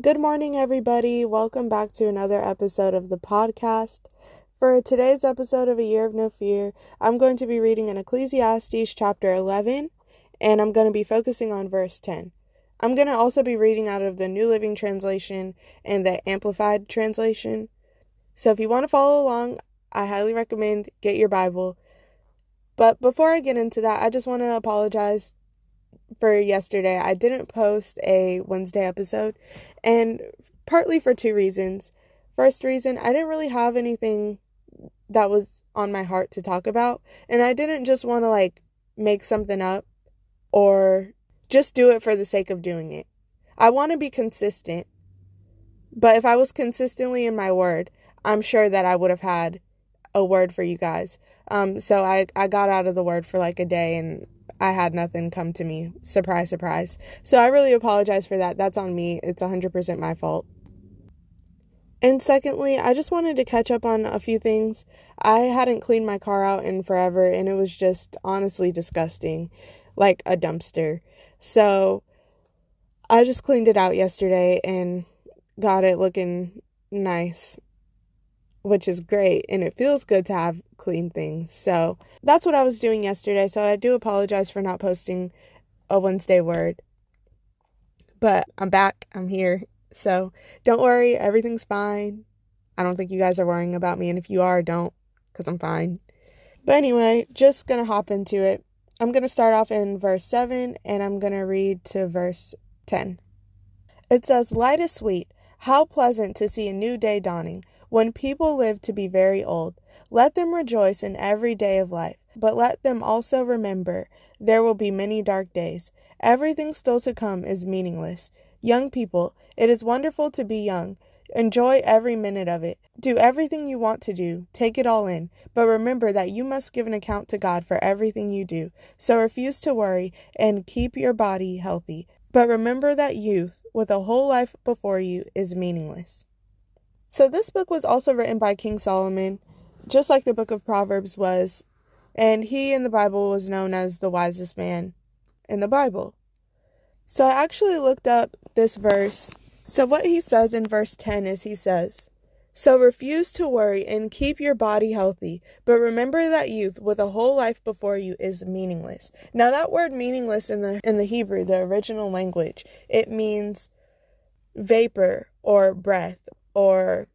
Good morning, everybody. Welcome back to another episode of the podcast. For today's episode of A Year of No Fear, I'm going to be reading in Ecclesiastes chapter 11, and I'm going to be focusing on verse 10. I'm going to also be reading out of the New Living Translation and the Amplified Translation. So if you want to follow along, I highly recommend get your Bible. But before I get into that, I just want to apologize for yesterday. I didn't post a Wednesday episode, and partly for two reasons. First reason, I didn't really have anything that was on my heart to talk about, and I didn't just want to like make something up or just do it for the sake of doing it. I want to be consistent. But if I was consistently in my word, I'm sure that I would have had a word for you guys. Um, so I, I got out of the word for like a day and I had nothing come to me. Surprise, surprise. So I really apologize for that. That's on me. It's 100% my fault. And secondly, I just wanted to catch up on a few things. I hadn't cleaned my car out in forever and it was just honestly disgusting, like a dumpster. So I just cleaned it out yesterday and got it looking nice which is great and it feels good to have clean things. So that's what I was doing yesterday. So I do apologize for not posting a Wednesday word. But I'm back, I'm here. So don't worry, everything's fine. I don't think you guys are worrying about me. And if you are, don't, because I'm fine. But anyway, just gonna hop into it. I'm gonna start off in verse 7 and I'm gonna read to verse 10. It says, Light is sweet. How pleasant to see a new day dawning when people live to be very old, let them rejoice in every day of life, but let them also remember there will be many dark days. Everything still to come is meaningless. Young people, it is wonderful to be young. Enjoy every minute of it. Do everything you want to do. Take it all in. But remember that you must give an account to God for everything you do. So refuse to worry and keep your body healthy. But remember that youth, with a whole life before you, is meaningless. So, this book was also written by King Solomon, just like the book of Proverbs was, and he in the Bible was known as the wisest man in the Bible. So, I actually looked up this verse. So, what he says in verse 10 is he says, So refuse to worry and keep your body healthy, but remember that youth with a whole life before you is meaningless. Now, that word meaningless in the, in the Hebrew, the original language, it means vapor or breath or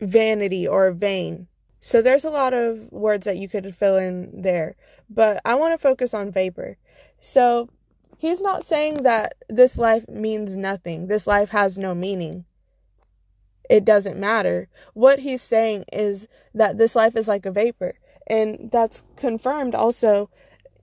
vanity or vain. So there's a lot of words that you could fill in there, but I want to focus on vapor. So he's not saying that this life means nothing, this life has no meaning. It doesn't matter. What he's saying is that this life is like a vapor. And that's confirmed also.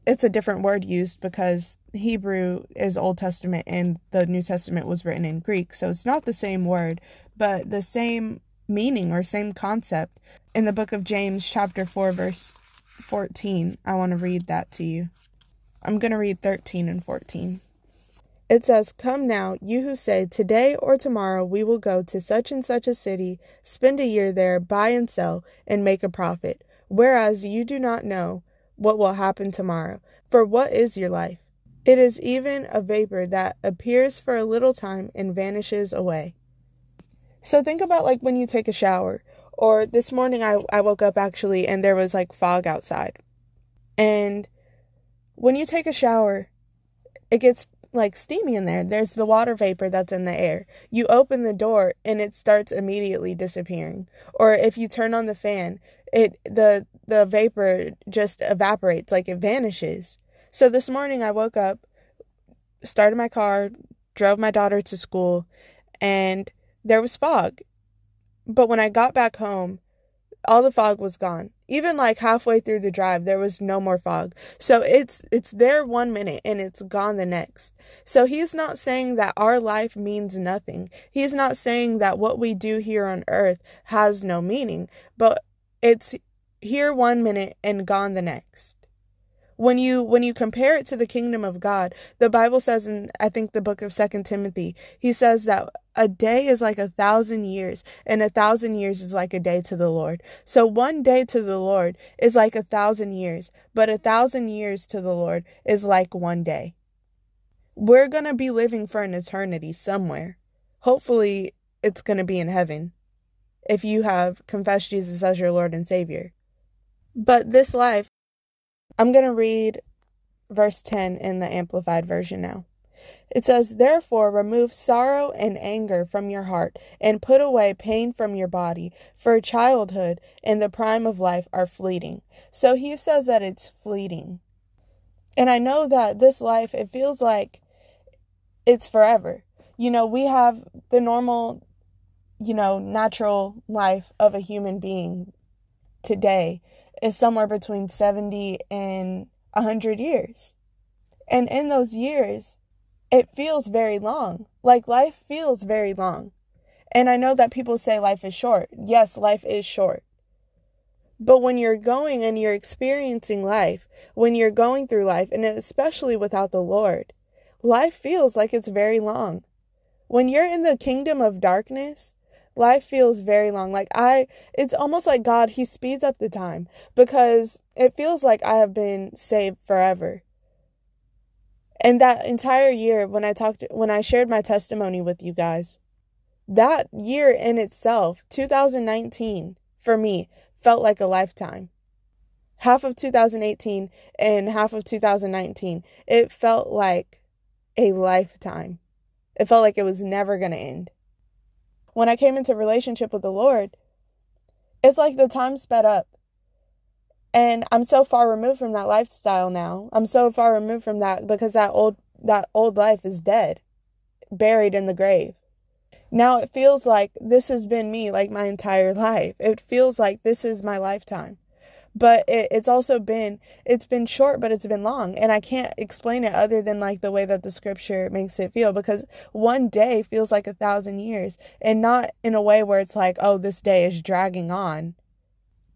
It's a different word used because Hebrew is Old Testament and the New Testament was written in Greek. So it's not the same word, but the same meaning or same concept. In the book of James, chapter 4, verse 14, I want to read that to you. I'm going to read 13 and 14. It says, Come now, you who say, Today or tomorrow we will go to such and such a city, spend a year there, buy and sell, and make a profit, whereas you do not know what will happen tomorrow. For what is your life? It is even a vapor that appears for a little time and vanishes away. So think about like when you take a shower, or this morning I, I woke up actually and there was like fog outside. And when you take a shower, it gets like steamy in there. There's the water vapor that's in the air. You open the door and it starts immediately disappearing. Or if you turn on the fan, it the the vapor just evaporates, like it vanishes. So this morning I woke up, started my car, drove my daughter to school, and there was fog. But when I got back home, all the fog was gone. Even like halfway through the drive, there was no more fog. So it's it's there one minute and it's gone the next. So he's not saying that our life means nothing. He's not saying that what we do here on earth has no meaning, but it's here one minute and gone the next. When you when you compare it to the kingdom of god the bible says in i think the book of second timothy he says that a day is like a thousand years and a thousand years is like a day to the lord. So one day to the lord is like a thousand years but a thousand years to the lord is like one day. We're going to be living for an eternity somewhere. Hopefully it's going to be in heaven if you have confessed Jesus as your Lord and Savior. But this life, I'm going to read verse 10 in the Amplified Version now. It says, Therefore, remove sorrow and anger from your heart, and put away pain from your body, for childhood and the prime of life are fleeting. So he says that it's fleeting. And I know that this life, it feels like it's forever. You know, we have the normal, you know, natural life of a human being today is somewhere between 70 and 100 years. And in those years, it feels very long. Like life feels very long. And I know that people say life is short. Yes, life is short. But when you're going and you're experiencing life, when you're going through life, and especially without the Lord, life feels like it's very long. When you're in the kingdom of darkness, life feels very long. Like I, it's almost like God, He speeds up the time because it feels like I have been saved forever. And that entire year, when I talked, when I shared my testimony with you guys, that year in itself, 2019, for me, felt like a lifetime. Half of 2018 and half of 2019, it felt like a lifetime. It felt like it was never going to end. When I came into relationship with the Lord, it's like the time sped up. And I'm so far removed from that lifestyle now. I'm so far removed from that because that old that old life is dead, buried in the grave. Now it feels like this has been me like my entire life. It feels like this is my lifetime. But it, it's also been it's been short but it's been long and I can't explain it other than like the way that the scripture makes it feel because one day feels like a thousand years and not in a way where it's like oh this day is dragging on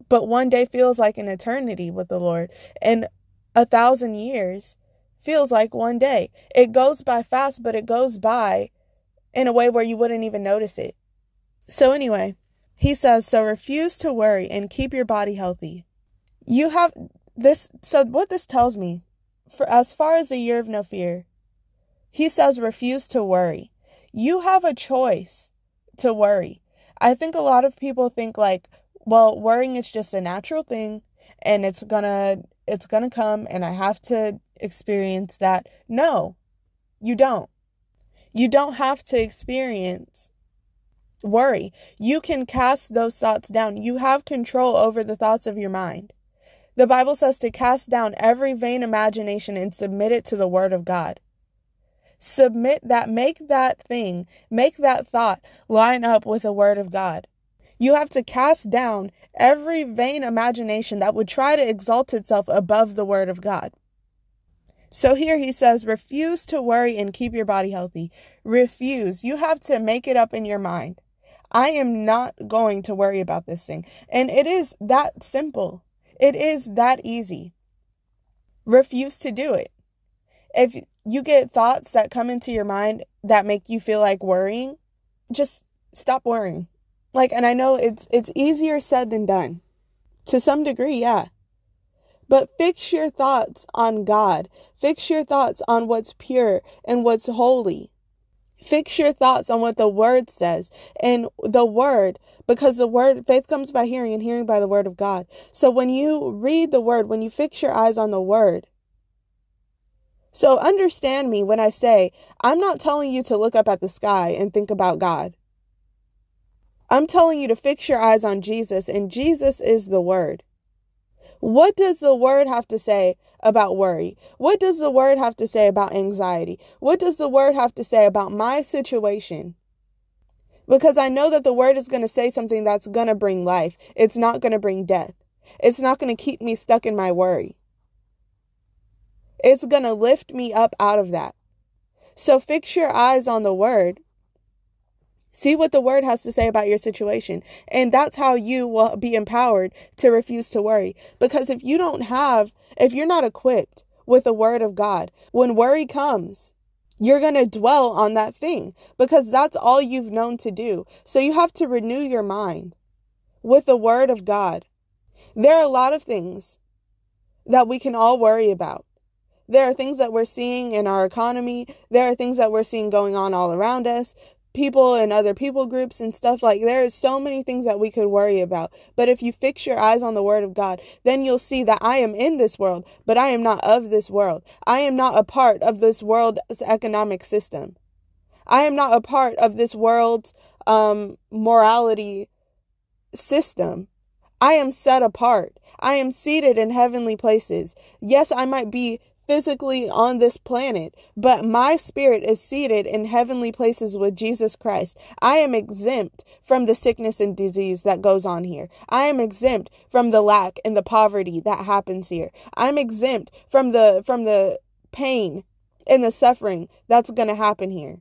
but one day feels like an eternity with the Lord, and a thousand years feels like one day. It goes by fast, but it goes by in a way where you wouldn't even notice it. So, anyway, he says, So refuse to worry and keep your body healthy. You have this. So, what this tells me, for as far as the year of no fear, he says, refuse to worry. You have a choice to worry. I think a lot of people think, like, well, worrying is just a natural thing and it's gonna it's gonna come and I have to experience that. No, you don't. You don't have to experience worry. You can cast those thoughts down. You have control over the thoughts of your mind. The Bible says to cast down every vain imagination and submit it to the Word of God. Submit that, make that thing, make that thought line up with the Word of God. You have to cast down every vain imagination that would try to exalt itself above the word of God. So here he says, refuse to worry and keep your body healthy. Refuse. You have to make it up in your mind. I am not going to worry about this thing. And it is that simple. It is that easy. Refuse to do it. If you get thoughts that come into your mind that make you feel like worrying, just stop worrying. Like, and I know it's it's easier said than done. To some degree, yeah. But fix your thoughts on God. Fix your thoughts on what's pure and what's holy. Fix your thoughts on what the word says. And the word, because the word, faith comes by hearing and hearing by the word of God. So when you read the word, when you fix your eyes on the word, so understand me when I say, I'm not telling you to look up at the sky and think about God. I'm telling you to fix your eyes on Jesus, and Jesus is the Word. What does the Word have to say about worry? What does the Word have to say about anxiety? What does the Word have to say about my situation? Because I know that the Word is going to say something that's going to bring life, it's not going to bring death. It's not going to keep me stuck in my worry. It's going to lift me up out of that. So fix your eyes on the Word See what the word has to say about your situation. And that's how you will be empowered to refuse to worry. Because if you don't have, if you're not equipped with the word of God, when worry comes, you're going to dwell on that thing because that's all you've known to do. So you have to renew your mind with the word of God. There are a lot of things that we can all worry about. There are things that we're seeing in our economy. There are things that we're seeing going on all around us people and other people groups and stuff like there is so many things that we could worry about but if you fix your eyes on the word of god then you'll see that i am in this world but i am not of this world i am not a part of this world's economic system i am not a part of this world's um, morality system I am set apart. I am seated in heavenly places. Yes, I might be physically on this planet, but my spirit is seated in heavenly places with Jesus Christ. I am exempt from the sickness and disease that goes on here. I am exempt from the lack and the poverty that happens here. I'm exempt from the from the pain and the suffering that's going to happen here.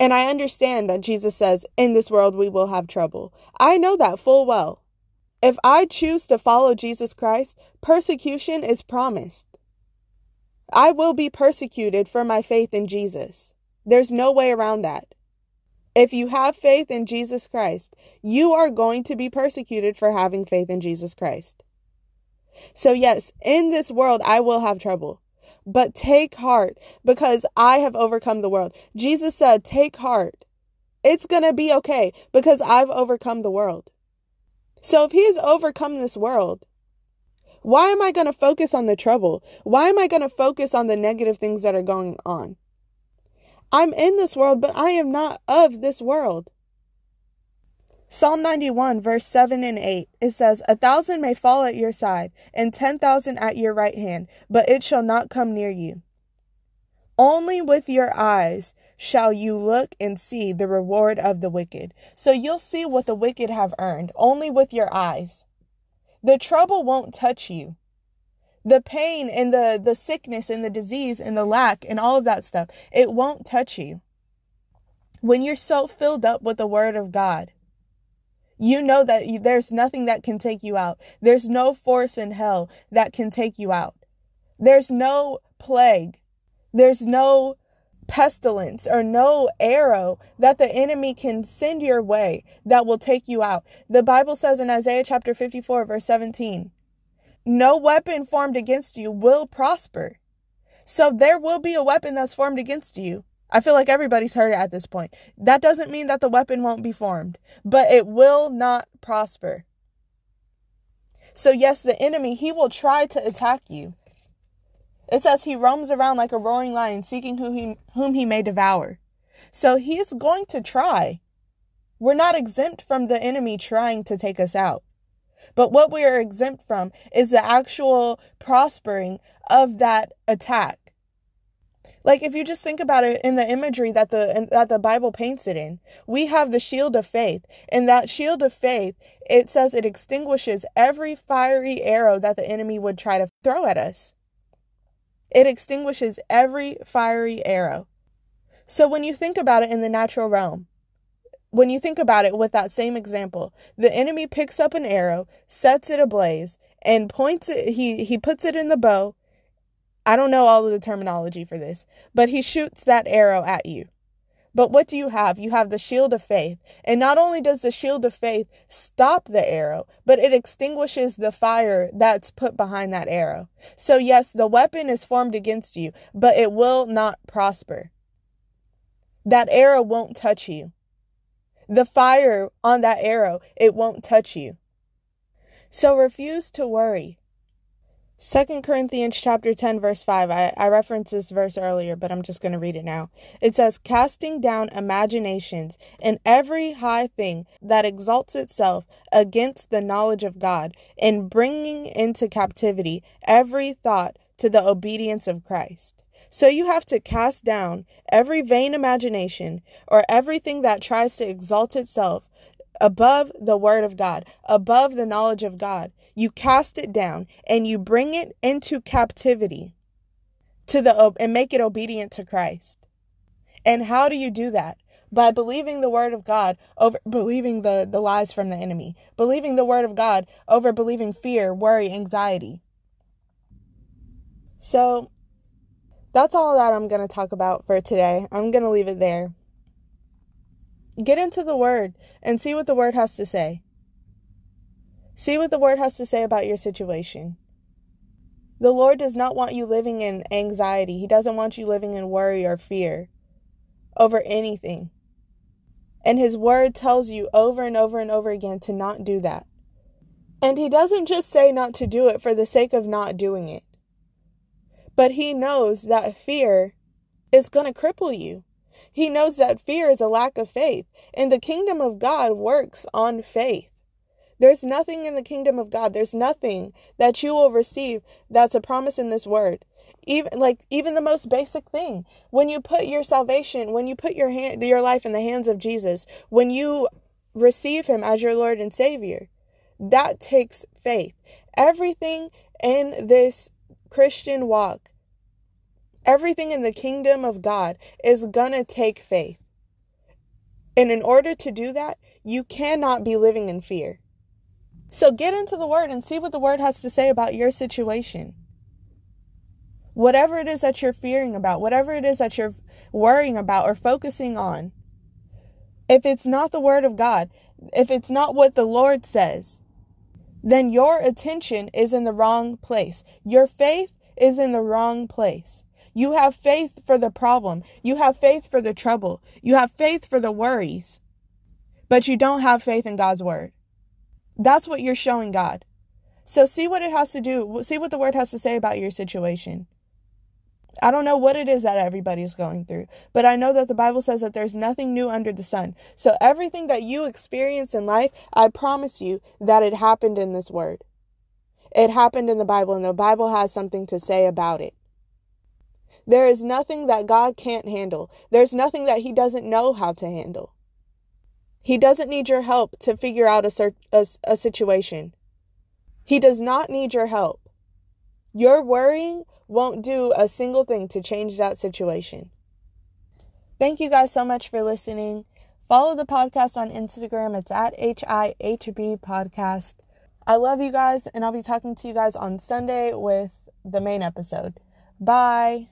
And I understand that Jesus says, In this world we will have trouble. I know that full well. If I choose to follow Jesus Christ, persecution is promised. I will be persecuted for my faith in Jesus. There's no way around that. If you have faith in Jesus Christ, you are going to be persecuted for having faith in Jesus Christ. So, yes, in this world, I will have trouble. But take heart because I have overcome the world. Jesus said, Take heart. It's going to be okay because I've overcome the world. So if he has overcome this world, why am I going to focus on the trouble? Why am I going to focus on the negative things that are going on? I'm in this world, but I am not of this world. Psalm 91, verse 7 and 8, it says, A thousand may fall at your side, and ten thousand at your right hand, but it shall not come near you. Only with your eyes shall you look and see the reward of the wicked. So you'll see what the wicked have earned only with your eyes. The trouble won't touch you. The pain and the, the sickness and the disease and the lack and all of that stuff, it won't touch you. When you're so filled up with the word of God, you know that you, there's nothing that can take you out. There's no force in hell that can take you out. There's no plague. There's no pestilence or no arrow that the enemy can send your way that will take you out. The Bible says in Isaiah chapter 54, verse 17, no weapon formed against you will prosper. So there will be a weapon that's formed against you. I feel like everybody's heard it at this point. That doesn't mean that the weapon won't be formed, but it will not prosper. So, yes, the enemy, he will try to attack you. It says he roams around like a roaring lion, seeking who he, whom he may devour. So he's going to try. We're not exempt from the enemy trying to take us out. But what we are exempt from is the actual prospering of that attack. Like if you just think about it in the imagery that the that the Bible paints it in, we have the shield of faith. And that shield of faith, it says it extinguishes every fiery arrow that the enemy would try to throw at us. It extinguishes every fiery arrow. So when you think about it in the natural realm, when you think about it with that same example, the enemy picks up an arrow, sets it ablaze, and points it, he, he puts it in the bow. I don't know all of the terminology for this, but he shoots that arrow at you. But what do you have? You have the shield of faith. And not only does the shield of faith stop the arrow, but it extinguishes the fire that's put behind that arrow. So, yes, the weapon is formed against you, but it will not prosper. That arrow won't touch you. The fire on that arrow, it won't touch you. So refuse to worry. Second Corinthians chapter 10 verse 5. I, I referenced this verse earlier, but I'm just going to read it now. It says, casting down imaginations and every high thing that exalts itself against the knowledge of God, and bringing into captivity every thought to the obedience of Christ. So you have to cast down every vain imagination or everything that tries to exalt itself above the word of God, above the knowledge of God. You cast it down and you bring it into captivity to the and make it obedient to Christ. And how do you do that? By believing the word of God over believing the, the lies from the enemy, believing the word of God over believing fear, worry, anxiety. So that's all that I'm going to talk about for today. I'm going to leave it there. Get into the Word and see what the Word has to say. See what the Word has to say about your situation. The Lord does not want you living in anxiety, He doesn't want you living in worry or fear over anything. And his word tells you over and over and over again to not do that. And he doesn't just say not to do it for the sake of not doing it, but he knows that fear is going to cripple you. He knows that fear is a lack of faith, and the kingdom of God works on faith. There's nothing in the kingdom of God, there's nothing that you will receive that's a promise in this word even like even the most basic thing when you put your salvation when you put your hand your life in the hands of Jesus when you receive him as your lord and savior that takes faith. Everything in this Christian walk, everything in the kingdom of God is going to take faith. And in order to do that, you cannot be living in fear. So get into the word and see what the word has to say about your situation. Whatever it is that you're fearing about, whatever it is that you're worrying about or focusing on, if it's not the word of God, if it's not what the Lord says, then your attention is in the wrong place. Your faith is in the wrong place. You have faith for the problem. You have faith for the trouble. You have faith for the worries. But you don't have faith in God's word. That's what you're showing God. So see what it has to do. See what the word has to say about your situation. I don't know what it is that everybody's going through, but I know that the Bible says that there's nothing new under the sun. So everything that you experience in life, I promise you that it happened in this word. It happened in the Bible, and the Bible has something to say about it. There is nothing that God can't handle. There's nothing that He doesn't know how to handle. He doesn't need your help to figure out a, a, a situation. He does not need your help. Your worrying won't do a single thing to change that situation. Thank you guys so much for listening. Follow the podcast on Instagram. It's at HIHB Podcast. I love you guys, and I'll be talking to you guys on Sunday with the main episode. Bye.